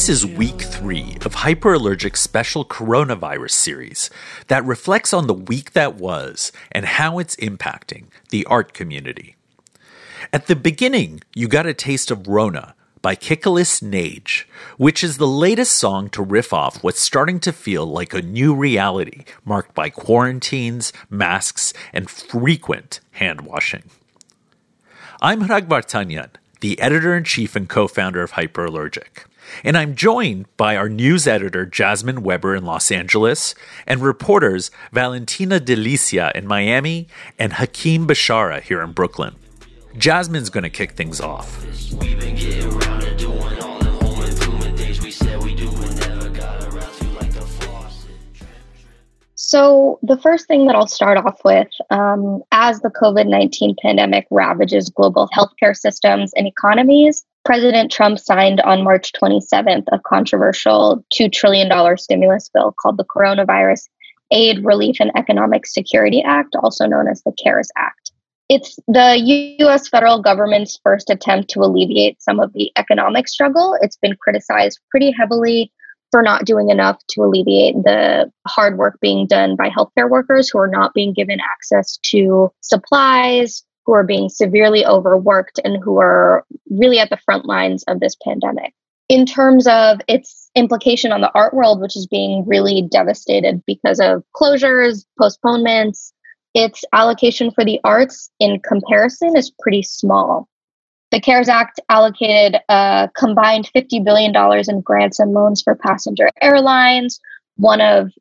This is week three of Hyperallergic's special coronavirus series that reflects on the week that was and how it's impacting the art community. At the beginning, you got a taste of Rona by Kikalis Nage, which is the latest song to riff off what's starting to feel like a new reality marked by quarantines, masks, and frequent hand washing. I'm Hrag Vartanian, the editor in chief and co founder of Hyperallergic. And I'm joined by our news editor, Jasmine Weber in Los Angeles, and reporters Valentina Di Liscia in Miami and Hakim Bishara here in Brooklyn. Jasmine's going to kick things off. So, the first thing that I'll start off with um, as the COVID 19 pandemic ravages global healthcare systems and economies, President Trump signed on March 27th a controversial $2 trillion stimulus bill called the Coronavirus Aid, Relief, and Economic Security Act, also known as the CARES Act. It's the US federal government's first attempt to alleviate some of the economic struggle. It's been criticized pretty heavily for not doing enough to alleviate the hard work being done by healthcare workers who are not being given access to supplies, who are being severely overworked, and who are really at the front lines of this pandemic. In terms of its implication on the art world, which is being really devastated because of closures, postponements, its allocation for the arts in comparison is pretty small. The CARES Act allocated a combined $50 billion in grants and loans for passenger airlines. One of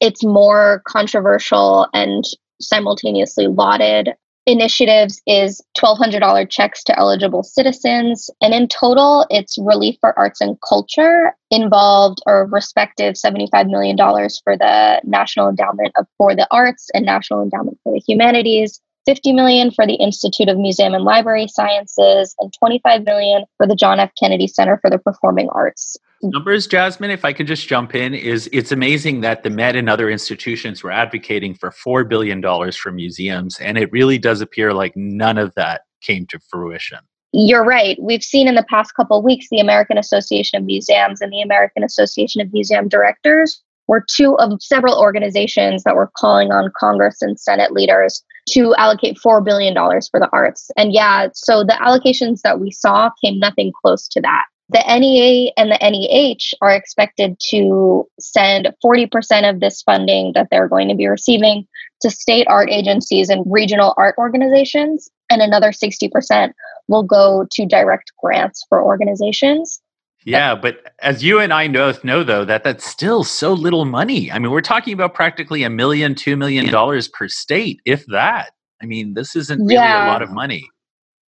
its more controversial and simultaneously lauded initiatives is $1,200 checks to eligible citizens. And in total, its relief for arts and culture involved a respective $75 million for the National Endowment for the Arts and National Endowment for the Humanities, 50 million for the Institute of Museum and Library Sciences, and 25 million for the John F. Kennedy Center for the Performing Arts. Mm. Numbers, Jasmine, if I could just jump in, is it's amazing that the Met and other institutions were advocating for $4 billion for museums, and it really does appear like none of that came to fruition. You're right. We've seen in the past couple of weeks the American Association of Museums and the American Association of Museum Directors were two of several organizations that were calling on Congress and Senate leaders to allocate $4 billion for the arts. And yeah, so the allocations that we saw came nothing close to that. The NEA and the NEH are expected to send 40% of this funding that they're going to be receiving to state art agencies and regional art organizations, and another 60% will go to direct grants for organizations. Yeah, but as you and I both know, though, that that's still so little money. I mean, we're talking about practically a million, two million dollars per state, if that. I mean, this isn't really yeah. a lot of money.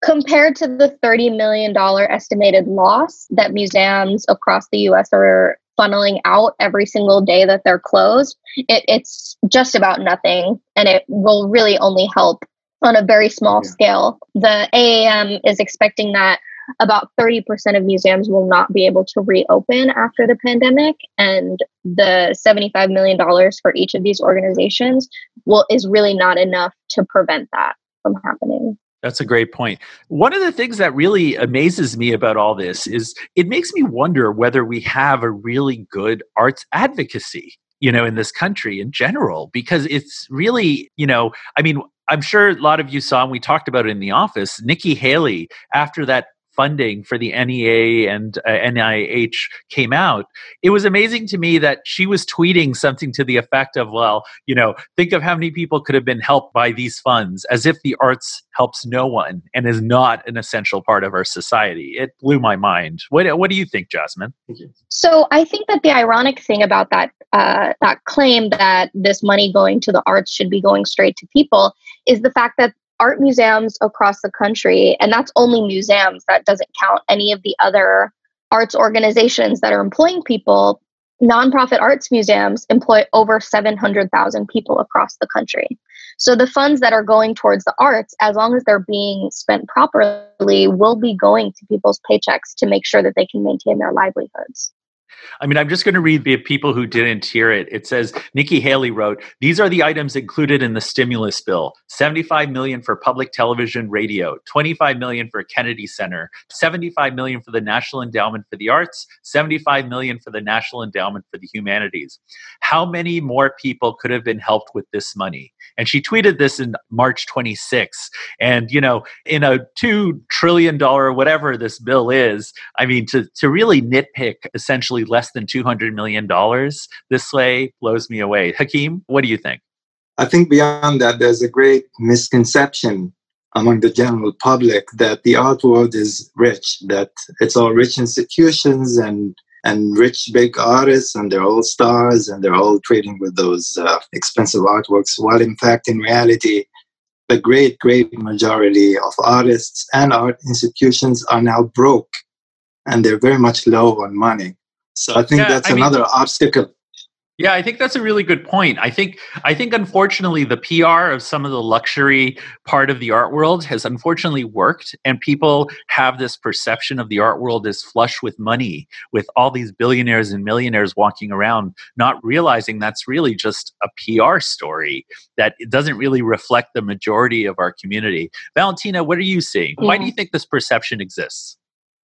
Compared to the $30 million estimated loss that museums across the US are funneling out every single day that they're closed, it, it's just about nothing. And it will really only help on a very small yeah. scale. The AAM is expecting that about 30% of museums will not be able to reopen after the pandemic and the $75 million for each of these organizations will is really not enough to prevent that from happening that's a great point. One of the things that really amazes me about all this is it makes me wonder whether we have a really good arts advocacy, you know, in this country in general, because it's really, you know, I mean, I'm sure a lot of you saw, and we talked about it in the office, Nikki Haley, after that funding for the NEA and uh, NIH came out, it was amazing to me that she was tweeting something to the effect of, well, you know, think of how many people could have been helped by these funds, as if the arts helps no one and is not an essential part of our society. It blew my mind. What, what do you think, Jasmine? So I think that the ironic thing about that uh, that claim that this money going to the arts should be going straight to people is the fact that art museums across the country, and that's only museums, that doesn't count any of the other arts organizations that are employing people. Nonprofit arts museums employ over 700,000 people across the country. So the funds that are going towards the arts, as long as they're being spent properly, will be going to people's paychecks to make sure that they can maintain their livelihoods. I mean, I'm just going to read the people who didn't hear it. It says Nikki Haley wrote, "These are the items included in the stimulus bill: 75 million for public television, radio, 25 million for Kennedy Center, 75 million for the National Endowment for the Arts, 75 million for the National Endowment for the Humanities. How many more people could have been helped with this money?" And she tweeted this in March 26. And you know, in a two trillion dollar whatever this bill is, I mean, to to really nitpick essentially less than $200 million this way blows me away. Hakim, what do you think? I think beyond that, there's a great misconception among the general public that the art world is rich, that it's all rich institutions and and rich big artists and they're all stars and they're all trading with those uh, expensive artworks while in fact in reality the great great majority of artists and art institutions are now broke and they're very much low on money so I think yeah, that's I another mean, obstacle. Yeah, I think that's a really good point. I think I think unfortunately the PR of some of the luxury part of the art world has unfortunately worked and people have this perception of the art world as flush with money with all these billionaires and millionaires walking around not realizing that's really just a PR story that it doesn't really reflect the majority of our community. Valentina, what are you seeing? Yeah. Why do hmm. you think this perception exists?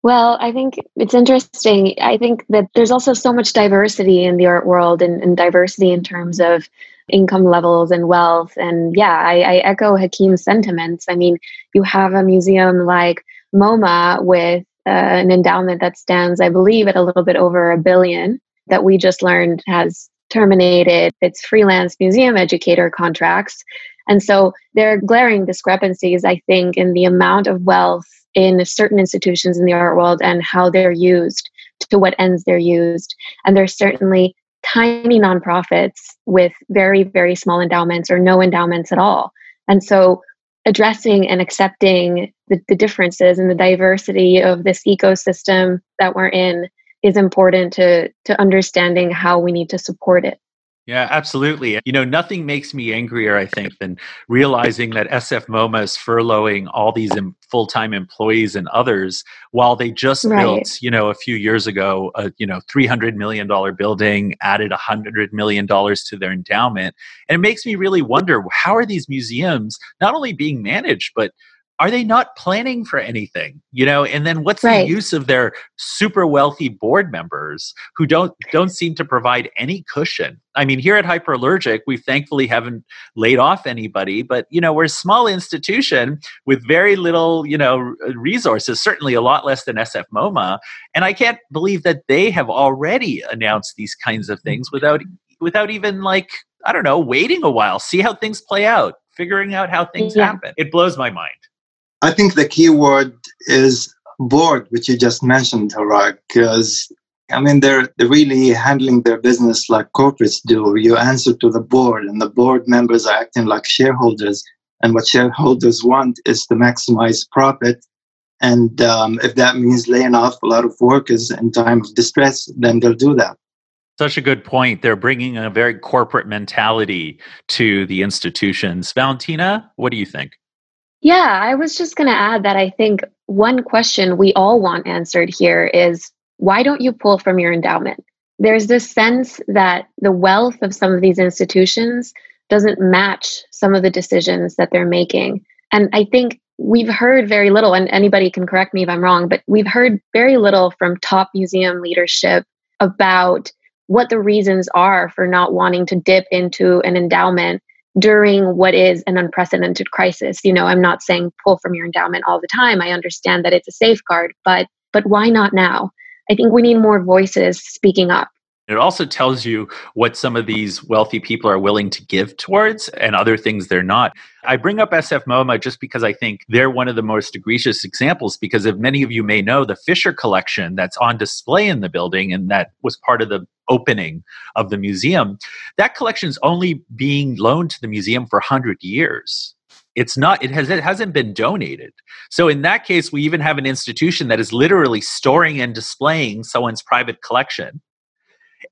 Well, I think it's interesting. I think that there's also so much diversity in the art world and, and diversity in terms of income levels and wealth. And yeah, I, I echo Hakim's sentiments. I mean, you have a museum like MoMA with uh, an endowment that stands, I believe, at a little bit over a billion that we just learned has terminated its freelance museum educator contracts. And so there are glaring discrepancies, I think, in the amount of wealth in certain institutions in the art world and how they're used, to what ends they're used. And there's certainly tiny nonprofits with very, very small endowments or no endowments at all. And so addressing and accepting the, the differences and the diversity of this ecosystem that we're in is important to to understanding how we need to support it. Yeah, absolutely. You know, nothing makes me angrier, I think, than realizing that SF MoMA is furloughing all these full time employees and others while they just right. built, you know, a few years ago, a, you know, $300 million building, added $100 million to their endowment. And it makes me really wonder how are these museums not only being managed, but are they not planning for anything you know and then what's right. the use of their super wealthy board members who don't don't seem to provide any cushion i mean here at hyperallergic we thankfully haven't laid off anybody but you know we're a small institution with very little you know resources certainly a lot less than sf moma and i can't believe that they have already announced these kinds of things without without even like i don't know waiting a while see how things play out figuring out how things yeah. happen it blows my mind I think the key word is board, which you just mentioned, Hrag, because I mean they're they're really handling their business like corporates do. You answer to the board, and the board members are acting like shareholders. And what shareholders want is to maximize profit. And um, if that means laying off a lot of workers in time of distress, then they'll do that. Such a good point. They're bringing a very corporate mentality to the institutions. Valentina, what do you think? Yeah, I was just going to add that I think one question we all want answered here is why don't you pull from your endowment? There's this sense that the wealth of some of these institutions doesn't match some of the decisions that they're making. And I think we've heard very little, and anybody can correct me if I'm wrong, but we've heard very little from top museum leadership about what the reasons are for not wanting to dip into an endowment during what is an unprecedented crisis. You know, I'm not saying pull from your endowment all the time. I understand that it's a safeguard, but but why not now? I think we need more voices speaking up. It also tells you what some of these wealthy people are willing to give towards and other things they're not. I bring up SF MoMA just because I think they're one of the most egregious examples because if many of you may know the Fisher collection that's on display in the building and that was part of the opening of the museum, that collection is only being loaned to the museum for 100 years. It's not it has it hasn't been donated. So in that case we even have an institution that is literally storing and displaying someone's private collection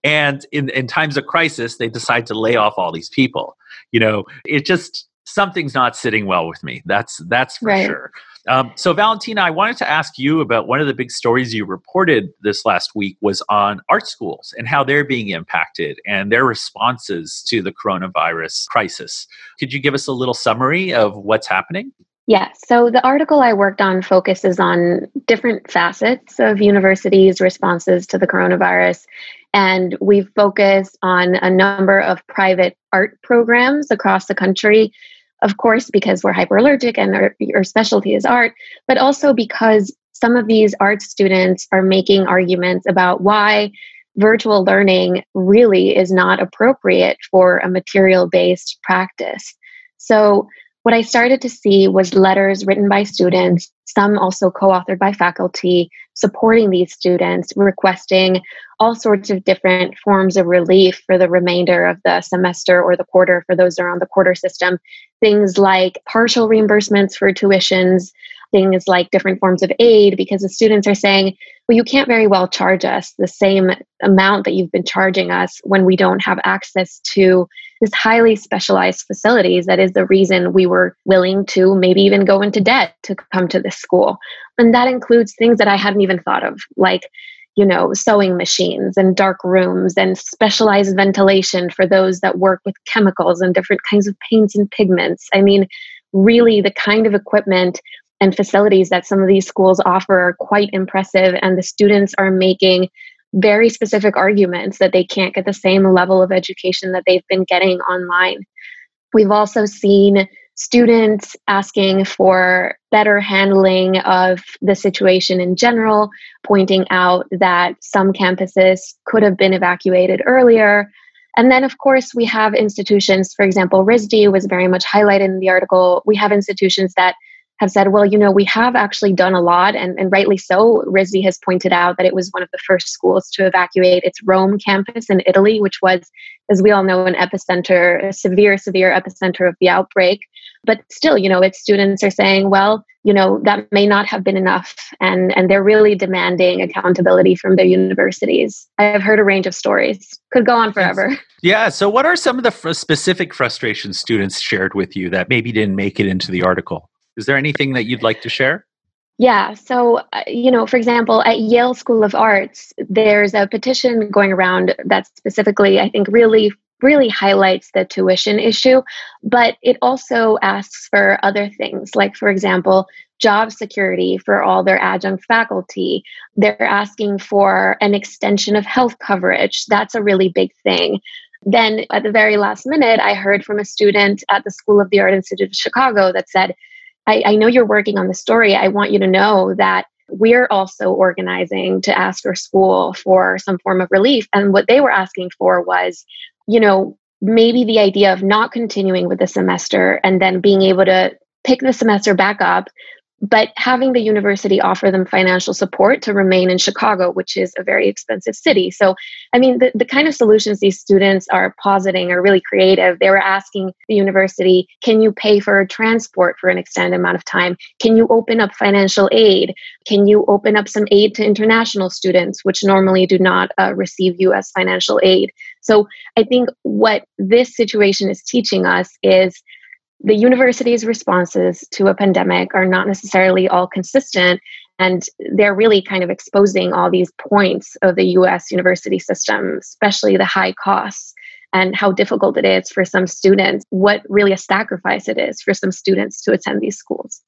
and in, in times of crisis, they decide to lay off all these people. You know, it just something's not sitting well with me. That's that's for right. sure. Um, so, Valentina, I wanted to ask you about one of the big stories you reported this last week was on art schools and how they're being impacted and their responses to the coronavirus crisis. Could you give us a little summary of what's happening? Yeah, so the article I worked on focuses on different facets of universities' responses to the coronavirus. And we focused on a number of private art programs across the country of course, because we're hyperallergic and our, our specialty is art, but also because some of these art students are making arguments about why virtual learning really is not appropriate for a material based practice. So, what I started to see was letters written by students, some also co authored by faculty, supporting these students, requesting all sorts of different forms of relief for the remainder of the semester or the quarter for those around the quarter system. Things like partial reimbursements for tuitions, things like different forms of aid, because the students are saying, well, you can't very well charge us the same amount that you've been charging us when we don't have access to this highly specialized facilities. That is the reason we were willing to maybe even go into debt to come to this school. And that includes things that I hadn't even thought of, like you know, sewing machines and dark rooms and specialized ventilation for those that work with chemicals and different kinds of paints and pigments. I mean, really, the kind of equipment and facilities that some of these schools offer are quite impressive, and the students are making very specific arguments that they can't get the same level of education that they've been getting online. We've also seen students asking for better handling of the situation in general, pointing out that some campuses could have been evacuated earlier. And then, of course, we have institutions, for example, RISD was very much highlighted in the article. We have institutions that have said, well, you know, we have actually done a lot, and, and rightly so. RISD has pointed out that it was one of the first schools to evacuate its Rome campus in Italy, which was, as we all know, an epicenter, a severe, severe epicenter of the outbreak. But still, you know, its students are saying, well, you know, that may not have been enough, and, and they're really demanding accountability from their universities. I have heard a range of stories. Could go on forever. Yeah. So, what are some of the fr- specific frustrations students shared with you that maybe didn't make it into the article? Is there anything that you'd like to share? Yeah. So, uh, you know, for example, at Yale School of Arts, there's a petition going around that specifically, I think, really really highlights the tuition issue, but it also asks for other things, like, for example, job security for all their adjunct faculty. They're asking for an extension of health coverage. That's a really big thing. Then, at the very last minute, I heard from a student at the School of the Art Institute of Chicago that said, I, I know you're working on the story. I want you to know that we're also organizing to ask our school for some form of relief. And what they were asking for was, you know, maybe the idea of not continuing with the semester and then being able to pick the semester back up but having the university offer them financial support to remain in Chicago, which is a very expensive city. So, I mean, the, the kind of solutions these students are positing are really creative. They were asking the university, can you pay for transport for an extended amount of time? Can you open up financial aid? Can you open up some aid to international students, which normally do not uh, receive US financial aid? So, I think what this situation is teaching us is the university's responses to a pandemic are not necessarily all consistent and they're really kind of exposing all these points of the US university system, especially the high costs and how difficult it is for some students, what really a sacrifice it is for some students to attend these schools.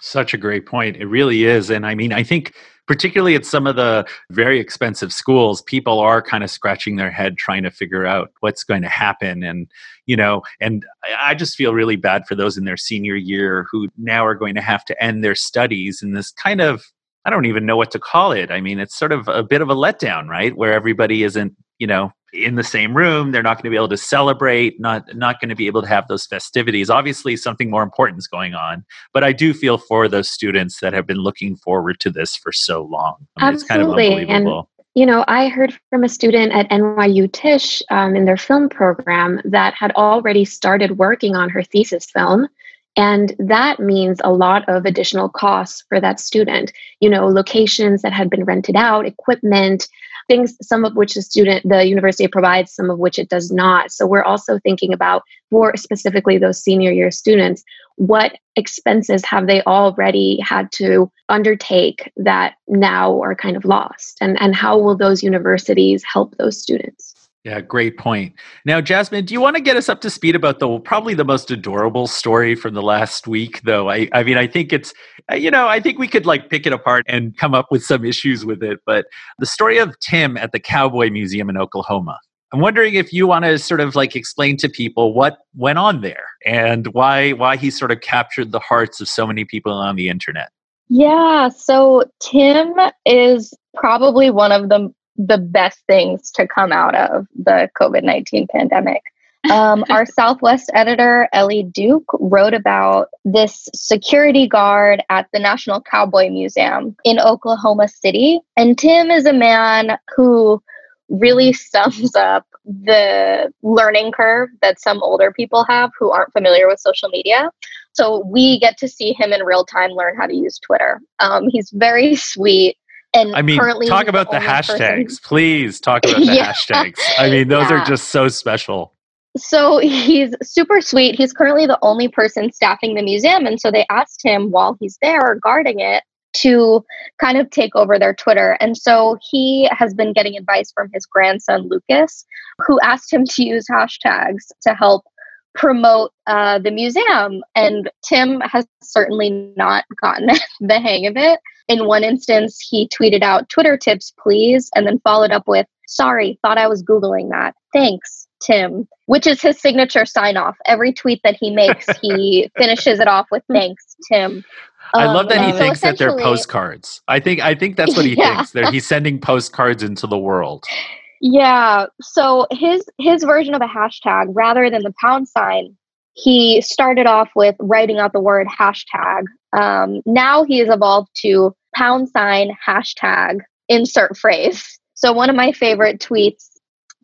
Such a great point. It really is. And I mean, I think particularly at some of the very expensive schools, people are kind of scratching their head trying to figure out what's going to happen. And, you know, and I just feel really bad for those in their senior year who now are going to have to end their studies in this kind of I don't even know what to call it. I mean, it's sort of a bit of a letdown, right? Where everybody isn't, you know, in the same room. They're not going to be able to celebrate, not not going to be able to have those festivities. Obviously, something more important is going on. But I do feel for those students that have been looking forward to this for so long. I mean, Absolutely. Kind of and you know, I heard from a student at NYU Tisch um, in their film program that had already started working on her thesis film And that means a lot of additional costs for that student. You know, locations that have been rented out, equipment, things, some of which the student, the university provides, some of which it does not. So we're also thinking about for specifically those senior year students, what expenses have they already had to undertake that now are kind of lost? And, and how will those universities help those students? Yeah, great point. Now, Jasmine, do you want to get us up to speed about the probably the most adorable story from the last week? Though I, I mean, I think it's, uh, you know, I think we could like pick it apart and come up with some issues with it. But the story of Tim at the Cowboy Museum in Oklahoma. I'm wondering if you want to sort of like explain to people what went on there and why why he sort of captured the hearts of so many people on the internet. Yeah, so Tim is probably one of the the best things to come out of the COVID 19 pandemic. Um, our Southwest editor, Ellie Duke, wrote about this security guard at the National Cowboy Museum in Oklahoma City. And Tim is a man who really sums up the learning curve that some older people have who aren't familiar with social media. So we get to see him in real time learn how to use Twitter. Um, he's very sweet. And I mean, currently talk about the, the hashtags, person. please. Talk about the yeah. hashtags. I mean, those yeah. are just so special. So he's super sweet. He's currently the only person staffing the museum. And so they asked him while he's there guarding it to kind of take over their Twitter. And so he has been getting advice from his grandson, Lucas, who asked him to use hashtags to help promote uh, the museum. And Tim has certainly not gotten the hang of it. In one instance, he tweeted out Twitter tips, please, and then followed up with, sorry, thought I was Googling that. Thanks, Tim, which is his signature sign off. Every tweet that he makes, he finishes it off with thanks, Tim. I um, love that he so thinks that they're postcards. I think I think that's what he yeah. thinks. That he's sending postcards into the world. Yeah. So his his version of a hashtag, rather than the pound sign, he started off with writing out the word hashtag. Um, now he has evolved to pound sign hashtag insert phrase. So one of my favorite tweets.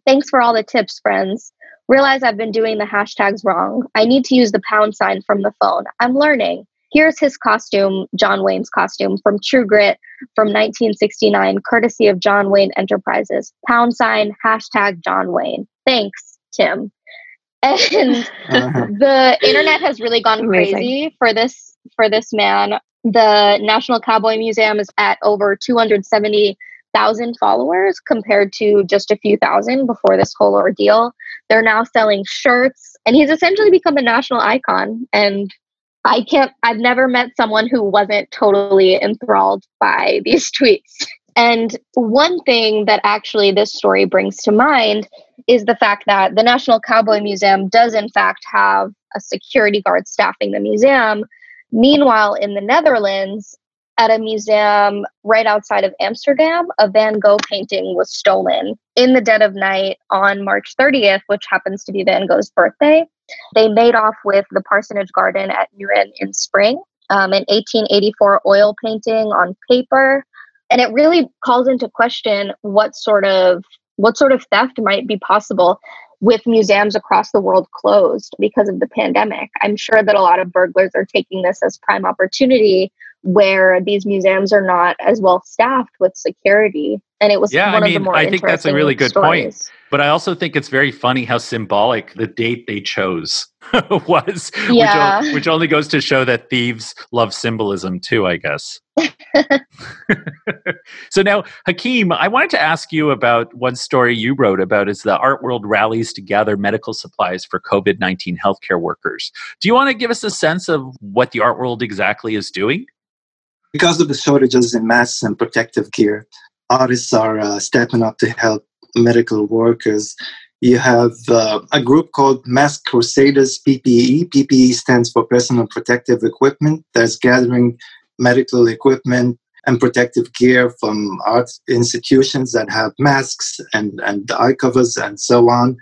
Thanks for all the tips, friends. Realize I've been doing the hashtags wrong. I need to use the pound sign from the phone. I'm learning. Here's his costume, John Wayne's costume from True Grit from 1969, courtesy of John Wayne Enterprises. Pound sign, hashtag John Wayne. Thanks, Tim. And uh-huh. the internet has really gone crazy for this for this man. The National Cowboy Museum is at over 270,000 followers compared to just a few thousand before this whole ordeal. They're now selling shirts, and he's essentially become a national icon. And I can't, I've never met someone who wasn't totally enthralled by these tweets. And one thing that actually this story brings to mind is the fact that the National Cowboy Museum does, in fact, have a security guard staffing the museum. Meanwhile, in the Netherlands, at a museum right outside of Amsterdam, a Van Gogh painting was stolen in the dead of night on March 30th, which happens to be Van Gogh's birthday. They made off with the parsonage garden at Nuenen in spring, um, an 1884 oil painting on paper. And it really calls into question what sort of what sort of theft might be possible with museums across the world closed because of the pandemic. I'm sure that a lot of burglars are taking this as prime opportunity where these museums are not as well staffed with security. And it was yeah, one I mean, of the more I think that's a really good stories. point. But I also think it's very funny how symbolic the date they chose was, yeah. which, which only goes to show that thieves love symbolism too, I guess. so now, Hakim, I wanted to ask you about one story you wrote about is the art world rallies to gather medical supplies for COVID 19 healthcare workers. Do you want to give us a sense of what the art world exactly is doing? Because of the shortages in masks and protective gear, artists are uh, stepping up to help medical workers. You have uh, a group called Mask Crusaders PPE. PPE stands for Personal Protective Equipment that's gathering medical equipment and protective gear from art institutions that have masks and, and eye covers and so on.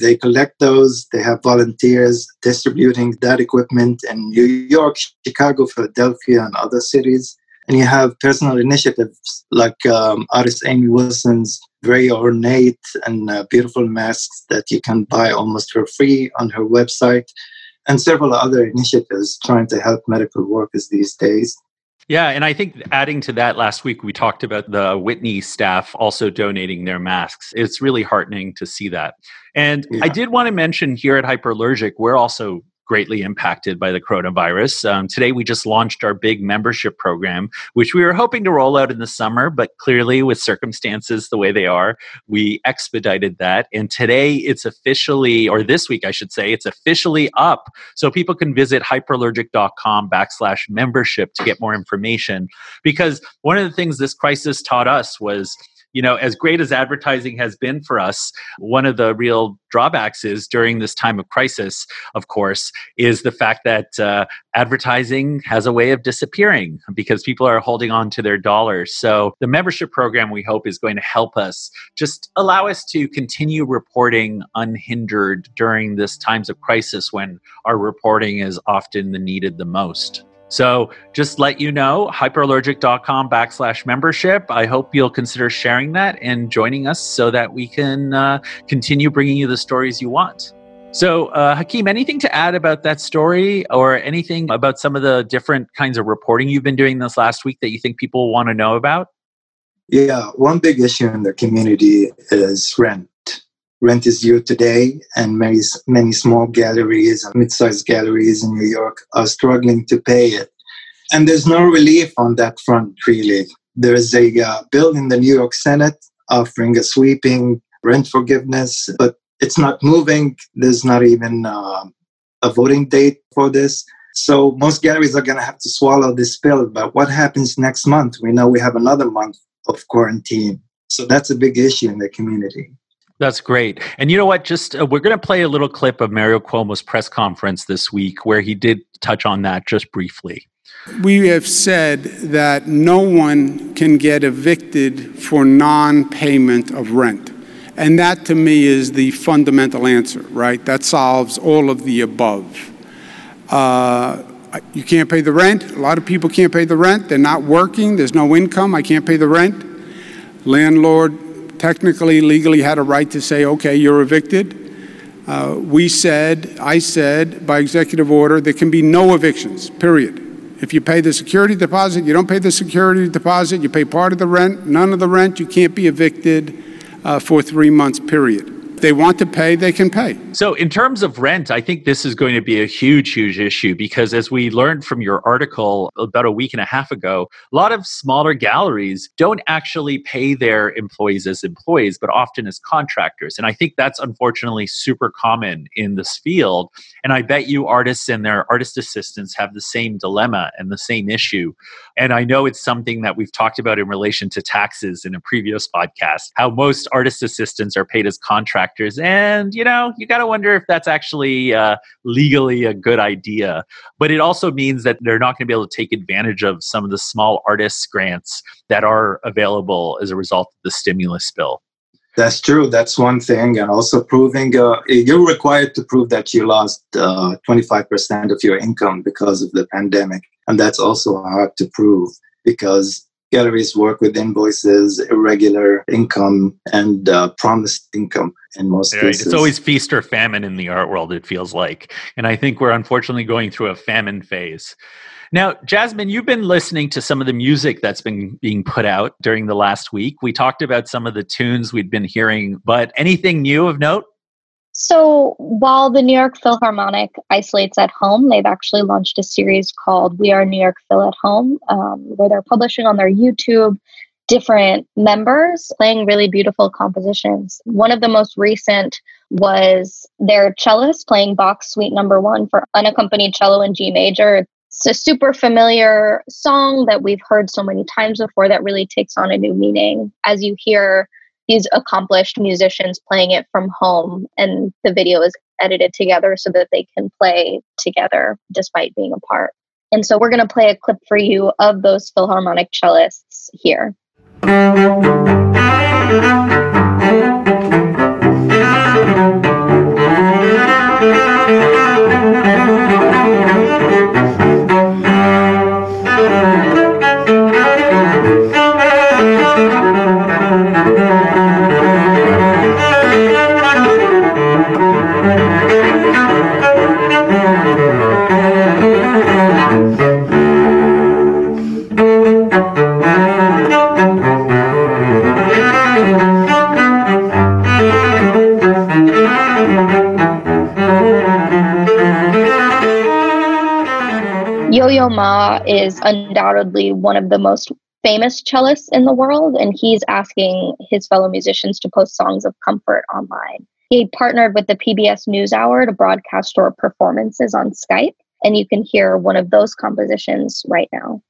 They collect those. They have volunteers distributing that equipment in New York, Chicago, Philadelphia, and other cities. And you have personal initiatives like um, artist Amy Wilson's very ornate and uh, beautiful masks that you can buy almost for free on her website. and several other initiatives trying to help medical workers these days. Yeah, and I think adding to that, last week we talked about the Whitney staff also donating their masks. It's really heartening to see that. And yeah. I did want to mention here at Hyperallergic, we're also greatly impacted by the coronavirus. Um, today, we just launched our big membership program, which we were hoping to roll out in the summer, but clearly, with circumstances the way they are, we expedited that. And today, it's officially, or this week, I should say, it's officially up. So people can visit hyperallergic.com backslash membership to get more information. Because one of the things this crisis taught us was you know, as great as advertising has been for us, one of the real drawbacks is during this time of crisis, of course, is the fact that uh, advertising has a way of disappearing because people are holding on to their dollars. So the membership program we hope is going to help us just allow us to continue reporting unhindered during this times of crisis when our reporting is often the needed the most. So just let you know, hyperallergic.com backslash membership. I hope you'll consider sharing that and joining us so that we can uh, continue bringing you the stories you want. So, uh, Hakim, anything to add about that story or anything about some of the different kinds of reporting you've been doing this last week that you think people want to know about? Yeah, one big issue in the community is rent rent is due today, and many many small galleries and mid-sized galleries in New York are struggling to pay it. And there's no relief on that front, really. There's a uh, bill in the New York Senate offering a sweeping rent forgiveness, but it's not moving. There's not even uh, a voting date for this. So most galleries are going to have to swallow this pill. But what happens next month? We know we have another month of quarantine. So that's a big issue in the community. That's great. And you know what? Just uh, we're going to play a little clip of Mario Cuomo's press conference this week where he did touch on that just briefly. We have said that no one can get evicted for non payment of rent. And that to me is the fundamental answer, right? That solves all of the above. Uh, you can't pay the rent. A lot of people can't pay the rent. They're not working. There's no income. I can't pay the rent. Landlord technically, legally had a right to say, okay, you're evicted. Uh, we said, I said, by executive order, there can be no evictions, period. If you pay the security deposit, you don't pay the security deposit, you pay part of the rent, none of the rent, you can't be evicted uh, for three months, period they want to pay, they can pay. So, in terms of rent, I think this is going to be a huge, huge issue because, as we learned from your article about a week and a half ago, a lot of smaller galleries don't actually pay their employees as employees, but often as contractors. And I think that's unfortunately super common in this field. And I bet you artists and their artist assistants have the same dilemma and the same issue. And I know it's something that we've talked about in relation to taxes in a previous podcast, how most artist assistants are paid as contractors. And, you know, you got to wonder if that's actually uh, legally a good idea. But it also means that they're not going to be able to take advantage of some of the small artists grants that are available as a result of the stimulus bill. That's true. That's one thing. And also proving uh, you're required to prove that you lost uh, 25% of your income because of the pandemic. And that's also hard to prove because galleries work with invoices, irregular income, and uh, promised income in most right. cases. It's always feast or famine in the art world, it feels like. And I think we're unfortunately going through a famine phase. Now, Jasmine, you've been listening to some of the music that's been being put out during the last week. We talked about some of the tunes we'd been hearing, but anything new of note? So, while the New York Philharmonic isolates at home, they've actually launched a series called We Are New York Phil at Home, um, where they're publishing on their YouTube different members playing really beautiful compositions. One of the most recent was their cellist playing Bach Suite Number One for unaccompanied cello in G major. It's a super familiar song that we've heard so many times before that really takes on a new meaning as you hear these accomplished musicians playing it from home and the video is edited together so that they can play together despite being apart. And so we're going to play a clip for you of those Philharmonic cellists here. Is undoubtedly one of the most famous cellists in the world, and he's asking his fellow musicians to post songs of comfort online. He partnered with the PBS NewsHour to broadcast your performances on Skype, and you can hear one of those compositions right now.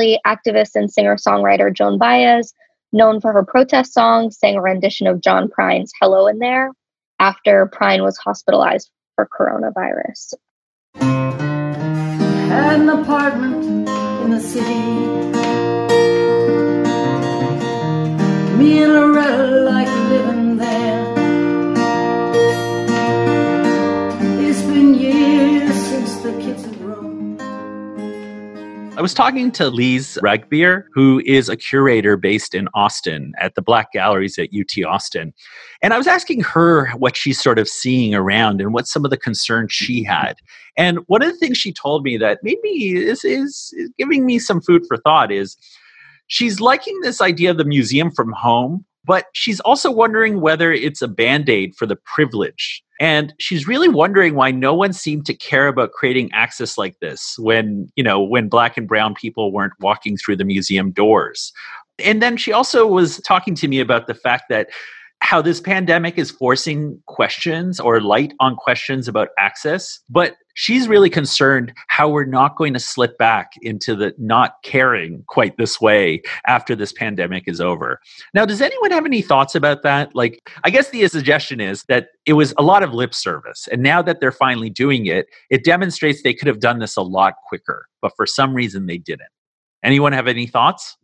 Lastly, activist and singer songwriter Joan Baez, known for her protest song, sang a rendition of John Prine's Hello in There after Prine was hospitalized for coronavirus. An apartment in the city. Me and Loretta like living there. It's been years since the kids I was talking to Lise Ragbir, who is a curator based in Austin at the Black Galleries at UT Austin. And I was asking her what she's sort of seeing around and what some of the concerns she had. And one of the things she told me that maybe is, is, is giving me some food for thought is she's liking this idea of the museum from home, but she's also wondering whether it's a band aid for the privilege and she's really wondering why no one seemed to care about creating access like this when, you know, when black and brown people weren't walking through the museum doors. And then she also was talking to me about the fact that how this pandemic is forcing questions or light on questions about access, but she's really concerned how we're not going to slip back into the not caring quite this way after this pandemic is over. Now, does anyone have any thoughts about that? Like, I guess the suggestion is that it was a lot of lip service, and now that they're finally doing it, it demonstrates they could have done this a lot quicker, but for some reason they didn't. Anyone have any thoughts?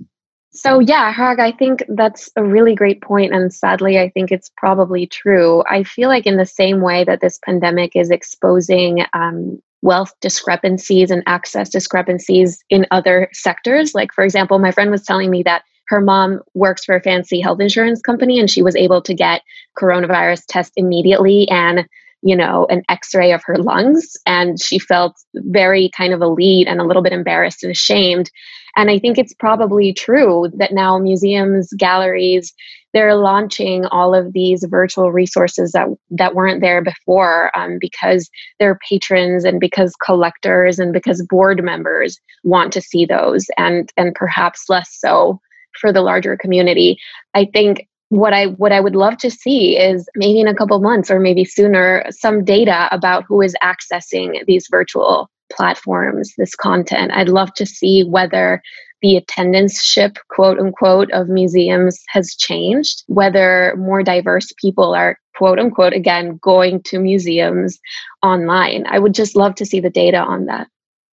So, yeah, Hrag, I think that's a really great point, and sadly, I think it's probably true. I feel like, in the same way that this pandemic is exposing um, wealth discrepancies and access discrepancies in other sectors, like, for example, my friend was telling me that her mom works for a fancy health insurance company and she was able to get coronavirus test immediately and you know an x-ray of her lungs and she felt very kind of elite and a little bit embarrassed and ashamed and I think it's probably true that now museums, galleries, they're launching all of these virtual resources that that weren't there before um, because their patrons and because collectors and because board members want to see those and and perhaps less so for the larger community. I think what I what I would love to see is maybe in a couple months or maybe sooner some data about who is accessing these virtual platforms, this content. I'd love to see whether the attendance ship, quote unquote, of museums has changed, whether more diverse people are, quote unquote, again, going to museums online. I would just love to see the data on that.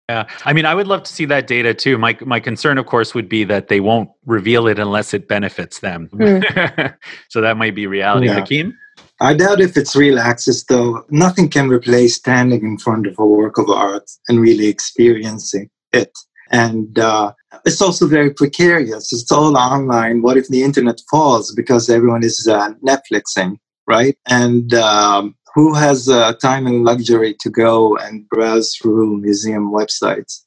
Yeah, I mean, I would love to see that data too. My my concern, of course, would be that they won't reveal it unless it benefits them. Mm. so that might be reality. Yeah. Hakim? I doubt if it's real access, though. Nothing can replace standing in front of a work of art and really experiencing it. And uh, it's also very precarious. It's all online. What if the internet falls because everyone is uh, Netflixing, right? And um, who has uh, time and luxury to go and browse through museum websites?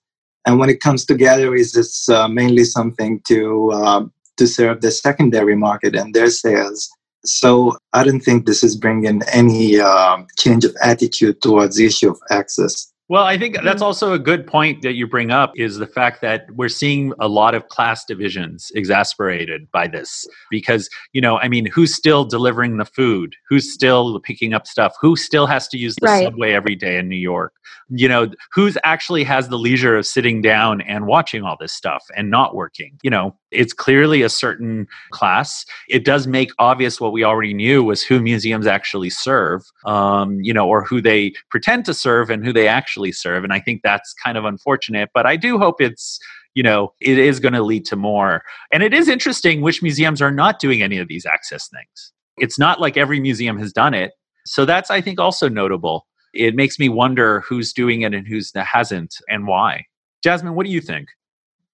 And when it comes to galleries, it's uh, mainly something to um, to serve the secondary market and their sales. So I don't think this is bringing any uh, change of attitude towards the issue of access. Well, I think that's also a good point that you bring up is the fact that we're seeing a lot of class divisions exasperated by this because, you know, I mean, who's still delivering the food? Who's still picking up stuff? Who still has to use the right. subway every day in New York? You know, who's actually has the leisure of sitting down and watching all this stuff and not working? You know, it's clearly a certain class. It does make obvious what we already knew was who museums actually serve, um, you know, or who they pretend to serve and who they actually serve. And I think that's kind of unfortunate. But I do hope it's you know it is going to lead to more and it is interesting which museums are not doing any of these access things it's not like every museum has done it so that's i think also notable it makes me wonder who's doing it and who's hasn't and why. Jasmine, what do you think?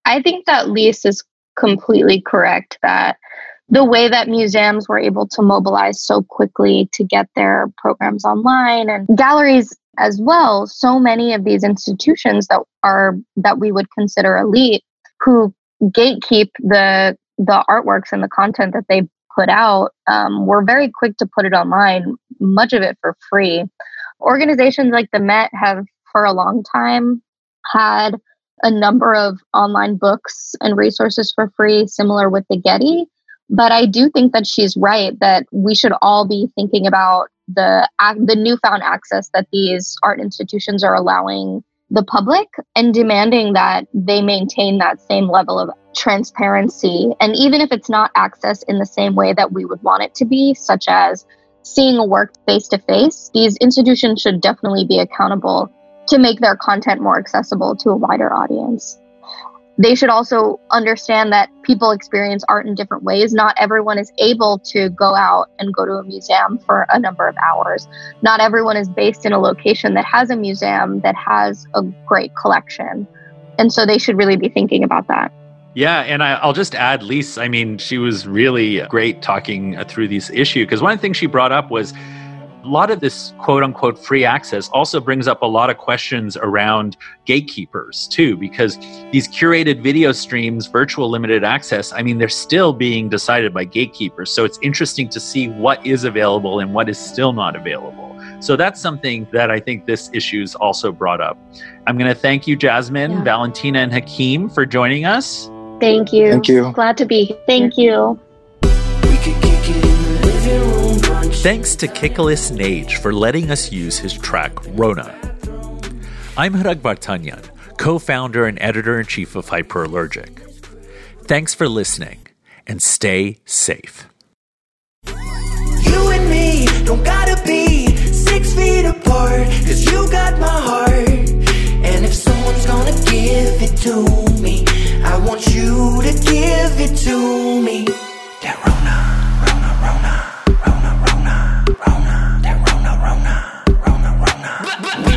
I think that Lise is completely correct that the way that museums were able to mobilize so quickly to get their programs online and galleries as well so many of these institutions that are that we would consider elite who gatekeep the the artworks and the content that they put out um, were very quick to put it online much of it for free. Organizations like the met have for a long time had a number of online books and resources for free similar with the getty but i do think that she's right that we should all be thinking about the the newfound access that these art institutions are allowing the public and demanding that they maintain that same level of transparency. And even if it's not access in the same way that we would want it to be such as seeing a work face to face these institutions should definitely be accountable to make their content more accessible to a wider audience they should also understand that people experience art in different ways. Not everyone is able to go out and go to a museum for a number of hours. Not everyone is based in a location that has a museum that has a great collection. And so they should really be thinking about that. Yeah, and I, will just add, Lise, I mean, she was really great talking uh, through these issues because one things she brought up was a lot of this quote unquote free access also brings up a lot of questions around gatekeepers too, because these curated video streams, virtual limited access, I mean, they're still being decided by gatekeepers. So it's interesting to see what is available and what is still not available. So that's something that I think this issue's also brought up. I'm going to thank you, Jasmine, yeah. Valentina, and Hakim for joining us. Thank you. Thank you. Glad to be here. Thank you. Thanks to Kikolis Nage for letting us use his track Rona. I'm Hrag Vartanian, co founder and editor in chief of Hyperallergic. Thanks for listening and stay safe. You and me don't gotta be six feet apart, cause you got my heart. And if someone's gonna give it to me, I want you to give it to me. Blah.